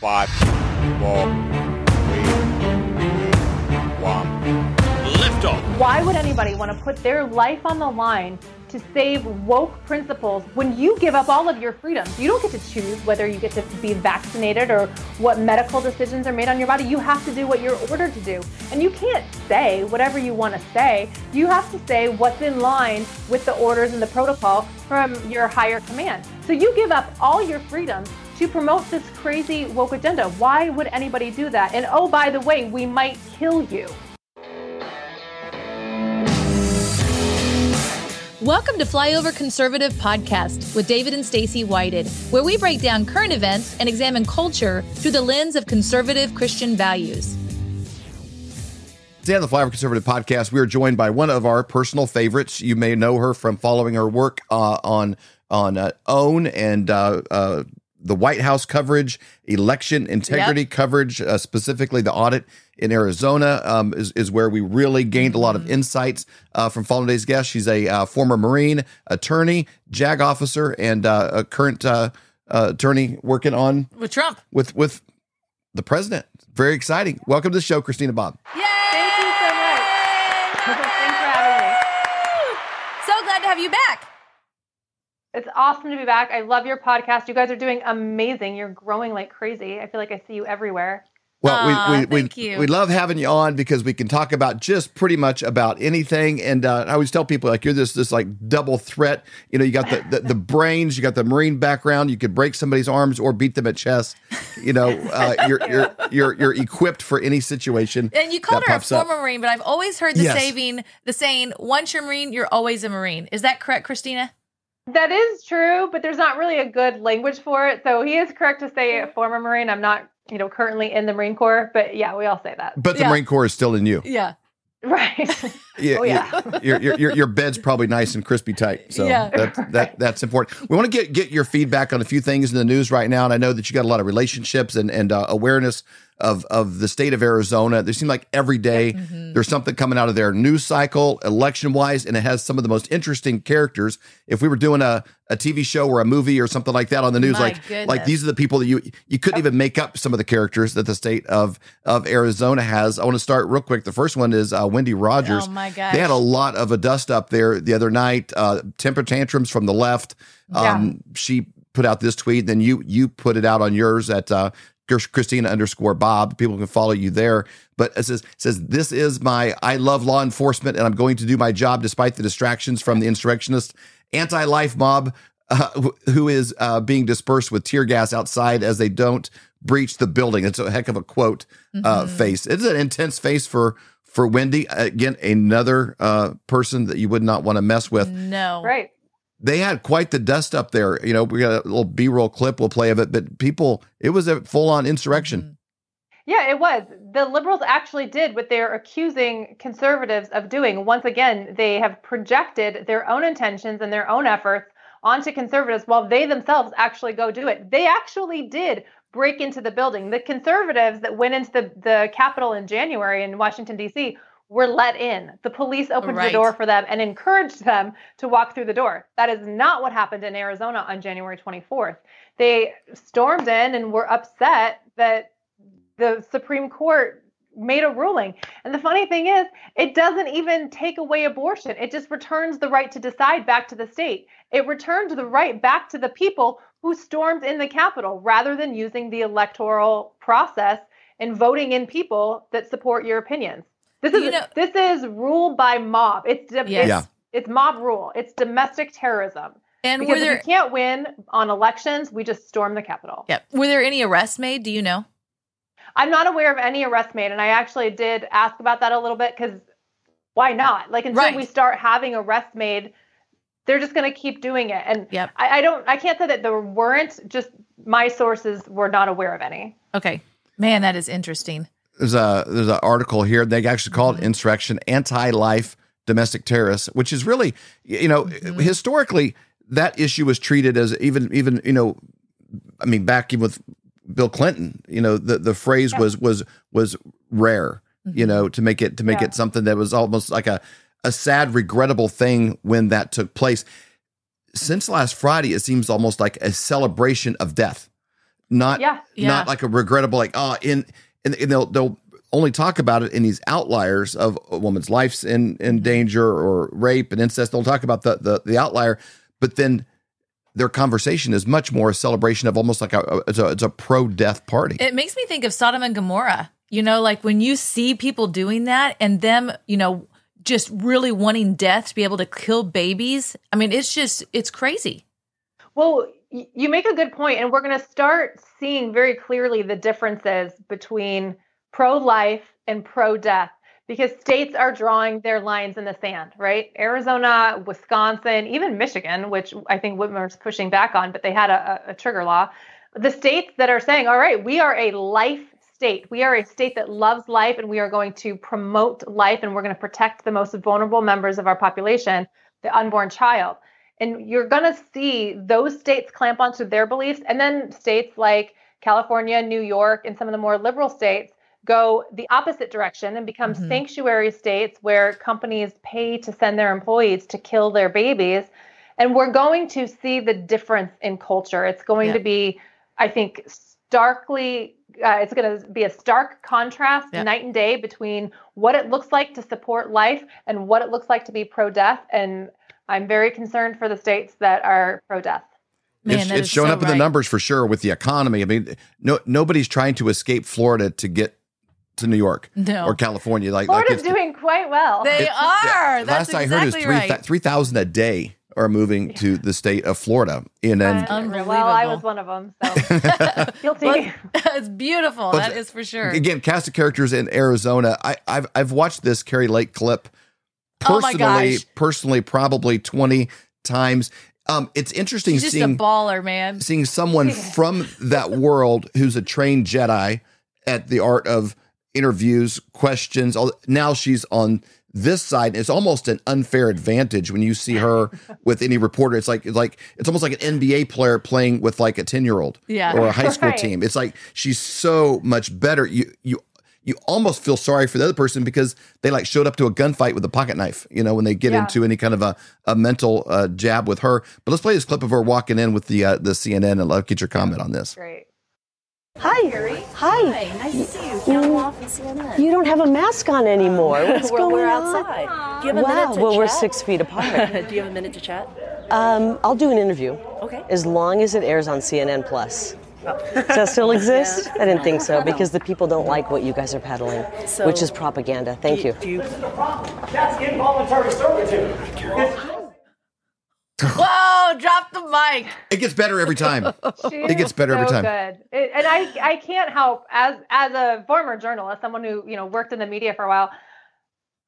Five, four, three, two, one. Liftoff. Why would anybody want to put their life on the line to save woke principles when you give up all of your freedoms? You don't get to choose whether you get to be vaccinated or what medical decisions are made on your body. You have to do what you're ordered to do. And you can't say whatever you want to say. You have to say what's in line with the orders and the protocol from your higher command. So you give up all your freedoms to promote this crazy woke agenda. Why would anybody do that? And oh, by the way, we might kill you. Welcome to Flyover Conservative Podcast with David and Stacy Whited, where we break down current events and examine culture through the lens of conservative Christian values. Today on the Flyover Conservative Podcast, we are joined by one of our personal favorites. You may know her from following her work uh, on on uh, OWN and uh, uh, the White House coverage, election integrity Yep. coverage, uh, specifically the audit in Arizona, um, is, is where we really gained a lot of insights uh, from following today's guest. She's a uh, former Marine, attorney, JAG officer, and uh, a current uh, uh, attorney working on With Trump. with with the president. Very exciting. Welcome to the show, Christina Bobb. Yay! Thank you so much. Thanks for having me. So glad to have you back. It's awesome to be back. I love your podcast. You guys are doing amazing. You're growing like crazy. I feel like I see you everywhere. Well, Aw, we, we, we, we love having you on because we can talk about just pretty much about anything. And uh, I always tell people like you're this this like double threat. You know, you got the, the, the brains, you got the marine background. You could break somebody's arms or beat them at chess. You know, uh, you're you're you're you're equipped for any situation. And you called that her a pops up. former Marine, but I've always heard the Yes. saving, the saying, once you're Marine, you're always a Marine. Is that correct, Christina? That is true, but there's not really a good language for it. So he is correct to say a former Marine. I'm not, you know, currently in the Marine Corps, but yeah, we all say that. But the Yeah. Marine Corps is still in you. Yeah. Right. Yeah, Oh, yeah. Your, your, your, your bed's probably nice and crispy tight. So Yeah. that, that, that's important. We want to get, get your feedback on a few things in the news right now. And I know that you got a lot of relationships and, and uh, awareness of, of the state of Arizona. There seems like every day Mm-hmm. there's something coming out of their news cycle, election wise, and it has some of the most interesting characters. If we were doing a, a TV show or a movie or something like that on the news, My like like these are the people that you you couldn't even make up some of the characters that the state of of Arizona has. I want to start real quick. The first one is uh, Wendy Rogers. Oh, my gosh. They had a lot of a dust up there the other night. Uh, temper tantrums from the left. Um, She put out this tweet, then you you put it out on yours at uh, Christina underscore Bobb. People can follow you there. But it says it says this is my I love law enforcement and I'm going to do my job despite the distractions from the insurrectionist anti life mob uh, who is uh, being dispersed with tear gas outside as they don't breach the building. It's a heck of a quote uh, Mm-hmm. face. It's an intense face for for Wendy. Again, another uh, person that you would not want to mess with. No. right. They had quite the dust up there. You know, we got a little B roll clip we'll play of it, but people, it was a full on insurrection. Yeah, it was. The liberals actually did what they're accusing conservatives of doing. Once again, they have projected their own intentions and their own efforts onto conservatives while they themselves actually go do it. They actually did break into the building. The conservatives that went into the, the Capitol in January in Washington, D.C., were let in. The police opened Right. the door for them and encouraged them to walk through the door. That is not what happened in Arizona on January 24th. They stormed in and were upset that the Supreme Court made a ruling. And the funny thing is, it doesn't even take away abortion. It just returns the right to decide back to the state. It returned the right back to the people who stormed in the Capitol rather than using the electoral process and voting in people that support your opinions. This is You know- this is rule by mob. It's Yes. it's, Yeah. it's mob rule. It's domestic terrorism. And Because were if we can't win on elections, we just storm the Capitol. Yep. were there any arrests made? Do you know? I'm not aware of any arrest made, and I actually did ask about that a little bit because why not? Like until Right. we start having arrests made, they're just going to keep doing it. And Yep. I, I don't, I can't say that there weren't. Just my sources were not aware of any. Okay. Man, that is interesting. There's a there's an article here. They actually called Mm-hmm. it insurrection, anti life domestic terrorists, which is really you know Mm-hmm. historically that issue was treated as even even you know I mean back even with Bill Clinton, you know the the phrase was was was rare, you know, to make it to make Yeah. it something that was almost like a a sad, regrettable thing when that took place. Since last Friday, it seems almost like a celebration of death. not Yeah. Yeah. not like a regrettable like oh in and, and they'll they'll only talk about it in these outliers of a woman's life's in in Mm-hmm. danger or rape and incest. They'll talk about the the, the outlier, but then their conversation is much more a celebration of almost like a, a it's a, it's a pro death party. It makes me think of Sodom and Gomorrah. You know, like when you see people doing that and them, you know, just really wanting death to be able to kill babies. I mean, it's just, it's crazy. Well, you make a good point, and we're going to start seeing very clearly the differences between pro life and pro death because states are drawing their lines in the sand, right? Arizona, Wisconsin, even Michigan, which I think Whitmer's pushing back on, but they had a, a, a trigger law. The states that are saying, all right, we are a life state. We are a state that loves life and we are going to promote life and we're going to protect the most vulnerable members of our population, the unborn child. And you're going to see those states clamp onto their beliefs. And then states like California, New York, and some of the more liberal states go the opposite direction and become Mhm. sanctuary states where companies pay to send their employees to kill their babies. And we're going to see the difference in culture. It's going Yeah. to be, I think, starkly, uh, it's going to be a stark contrast Yeah. night and day between what it looks like to support life and what it looks like to be pro death. And I'm very concerned for the states that are pro death. Man, it's it's is showing so up in the numbers for sure with the economy. I mean, no nobody's trying to escape Florida to get to New York No. or California. Like, like Florida's it's- doing quite well. They it- are. yeah, That's last I heard is three right. three thousand a day are moving to the state of Florida. And then well, I was one of them. So guilty. Well, it's beautiful. But that is for sure. again, cast of characters in Arizona. I, I've I've watched this Kari Lake clip Oh personally, gosh. personally, probably twenty times. Um, it's interesting She's just seeing a baller, man. seeing someone from that world who's a trained Jedi at the art of interviews, questions. all- Now she's on this side. It's almost an unfair advantage when you see her with any reporter. It's like it's like it's almost like an NBA player playing with like a ten year old Yeah. or a high school Right. team. It's like she's so much better. You you. You almost feel sorry for the other person because they like showed up to a gunfight with a pocket knife, you know, when they get Yeah. into any kind of a, a mental uh, jab with her. But let's play this clip of her walking in with the uh, the CNN and love get your comment on this. Great. Hi. Hi. Nice to see you. Count off and CNN. You don't have a mask on anymore. What's we're, going we're on? outside. Do you have a Wow. minute to Well, we're six feet apart. Do you have a minute to chat? um, I'll do an interview Okay. as long as it airs on CNN Plus. Does that still exist? I didn't think so because the people don't like what you guys are peddling, So- which is propaganda. Thank you. Do you That's involuntary servitude. Whoa, drop the mic. It gets better every time. She It gets is better every so time. Good. It, and I, I can't help as as a former journalist, someone who you know worked in the media for a while.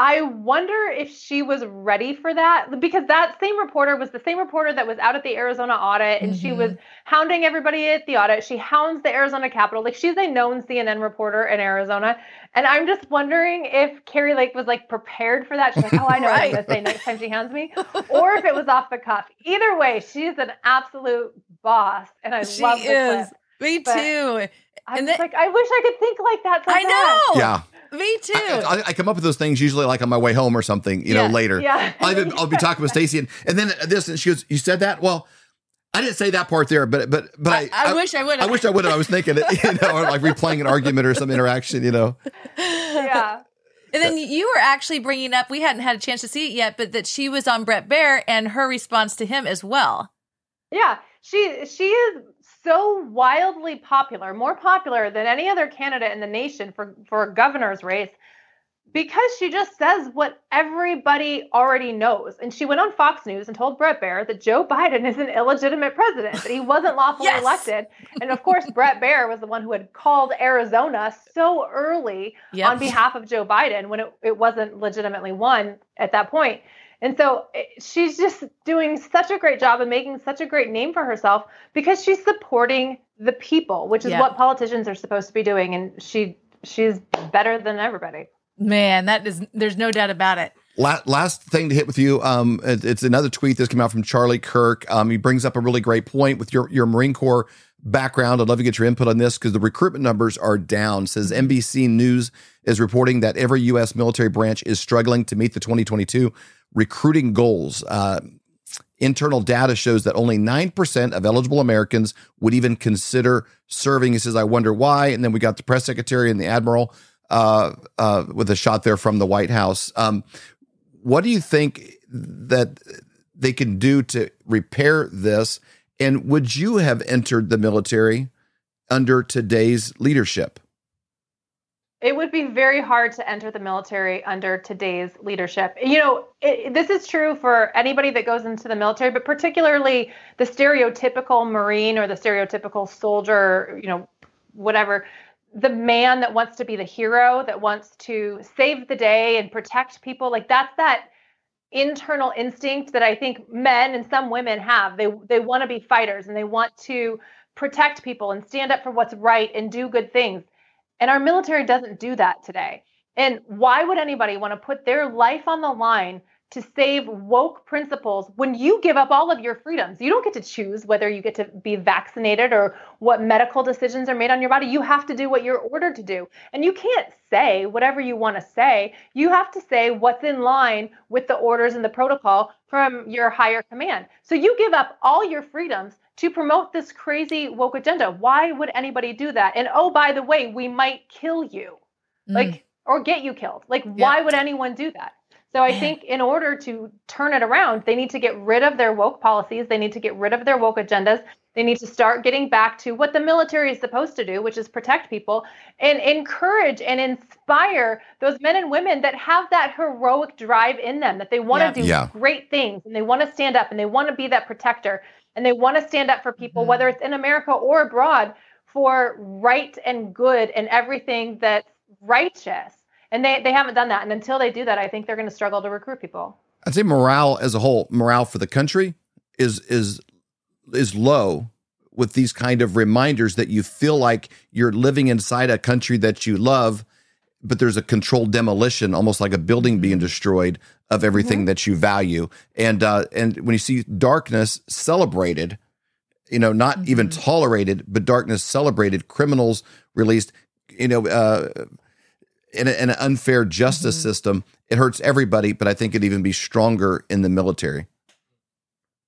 I wonder if she was ready for that because that same reporter was the same reporter that was out at the Arizona audit and she was mm-hmm. hounding everybody at the audit. She hounds the Arizona Capitol. Like she's a known CNN reporter in Arizona. And I'm just wondering if Kari Lake was like prepared for that. She's like, oh, I know what I'm going to say next time she hounds me. Or if it was off the cuff. Either way, she's an absolute boss. And I She love the is. clip. Me But- too. I'm And then- like, I wish I could think like that. So I bad. know. Yeah. Me too. I, I, I come up with those things usually like on my way home or something, you know, later. Yeah. I'll, even, I'll be talking with Stacy and, and then this, and she goes, You said that? Well, I didn't say that part there, but but but I, I- I wish I would've. I wish I would have. I was thinking it, you know, or like replaying an argument or some interaction, you know. Yeah. And then you were actually bringing up, we hadn't had a chance to see it yet, but that she was on Bret Baier and her response to him as well. Yeah, she she is so wildly popular, more popular than any other candidate in the nation for for a governor's race because she just says what everybody already knows. And she went on Fox News and told Bret Baier that Joe Biden is an illegitimate president, that he wasn't lawfully Yes! elected. And of course, Bret Baier was the one who had called Arizona so early Yep. on behalf of Joe Biden when it, it wasn't legitimately won at that point. And so she's just doing such a great job and making such a great name for herself because she's supporting the people, which is Yeah. what politicians are supposed to be doing. And she she's better than everybody. Man, that is, there's no doubt about it. La- last thing to hit with you, um, it- it's another tweet that's come out from Charlie Kirk. Um, he brings up a really great point with your your Marine Corps background. I'd love to get your input on this because the recruitment numbers are down. Says NBC News is reporting that every U.S. military branch is struggling to meet the 2022 recruiting goals. Uh, internal data shows that only 9% of eligible Americans would even consider serving. He says, I wonder why. And then we got the press secretary and the admiral uh, uh, with a shot there from the White House. Um, what do you think that they can do to repair this? And would you have entered the military under today's leadership? It would be very hard to enter the military under today's leadership. You know, it, this is true for anybody that goes into the military, but particularly the stereotypical Marine or the stereotypical soldier, you know, whatever. The man that wants to be the hero, that wants to save the day and protect people, like that's that internal instinct that I think men and some women have. They they want to be fighters and they want to protect people and stand up for what's right and do good things. And our military doesn't do that today. And why would anybody want to put their life on the line to save woke principles when you give up all of your freedoms? You don't get to choose whether you get to be vaccinated or what medical decisions are made on your body. You have to do what you're ordered to do. And you can't say whatever you want to say. You have to say what's in line with the orders and the protocol from your higher command. So you give up all your freedoms to promote this crazy woke agenda. Why would anybody do that? And oh, by the way, we might kill you, mm. like, or get you killed. Like, yeah. why would anyone do that? So I think in order to turn it around, they need to get rid of their woke policies. They need to get rid of their woke agendas. They need to start getting back to what the military is supposed to do, which is protect people and encourage and inspire those men and women that have that heroic drive in them, that they want to yeah. do yeah. great things and they want to stand up and they want to be that protector and they want to stand up for people, mm-hmm. whether it's in America or abroad, for right and good and everything that's righteous. And they, they haven't done that. And until they do that, I think they're going to struggle to recruit people. I'd say morale as a whole, morale for the country is is is low with these kind of reminders that you feel like you're living inside a country that you love but there's a controlled demolition, almost like a building being destroyed of everything mm-hmm. that you value. And uh, and when you see darkness celebrated, you know, not mm-hmm. even tolerated, but darkness celebrated, criminals released, you know, uh, in, a, in, an unfair justice mm-hmm. system, it hurts everybody. But I think it'd even be stronger in the military.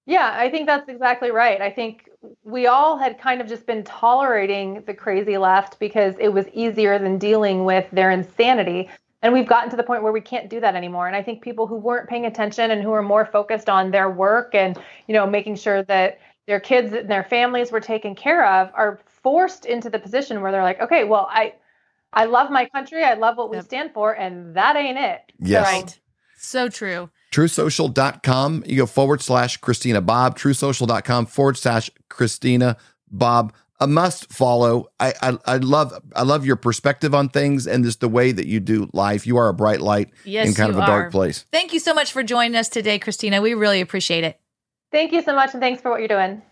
Yeah, I think that's exactly right. I think we all had kind of just been tolerating the crazy left because it was easier than dealing with their insanity. And we've gotten to the point where we can't do that anymore. And I think people who weren't paying attention and who are more focused on their work and, you know, making sure that their kids and their families were taken care of are forced into the position where they're like, okay, well, I I love my country, I love what we yep. stand for, and that ain't it. Yes. Right. So true truesocial.com. You go forward slash Christina Bobb, truesocial.com forward slash Christina Bobb. A must follow. I, I, I love I love your perspective on things and just the way that you do life. You are a bright light yes, in kind of a are. dark place. Thank you so much for joining us today, Christina. We really appreciate it. Thank you so much, and thanks for what you're doing.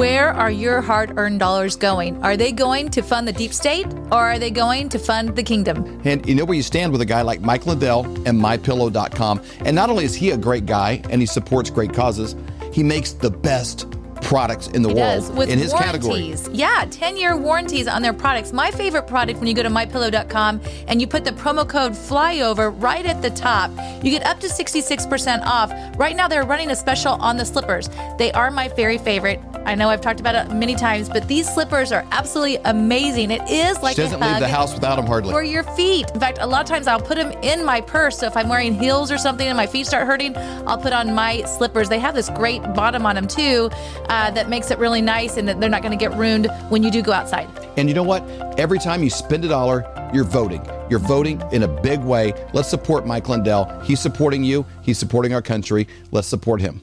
Where are your hard earned dollars going? Are they going to fund the deep state or are they going to fund the kingdom? And you know where you stand with a guy like Mike Lindell and MyPillow.com. And not only is he a great guy and he supports great causes, he makes the best products in the it world does, with in his warranties. category. Yeah, 10 year warranties on their products. My favorite product when you go to mypillow.com and you put the promo code flyover right at the top, you get up to 66% off. Right now, they're running a special on the slippers. They are my very favorite. I know I've talked about it many times, but these slippers are absolutely amazing. It is like she doesn't leave the house without them hardly. For your feet. In fact, a lot of times I'll put them in my purse. So if I'm wearing heels or something and my feet start hurting, I'll put on my slippers. They have this great bottom on them too uh, that makes it really nice and they're not going to get ruined when you do go outside. And you know what? Every time you spend a dollar, you're voting. You're voting in a big way. Let's support Mike Lindell. He's supporting you, he's supporting our country. Let's support him.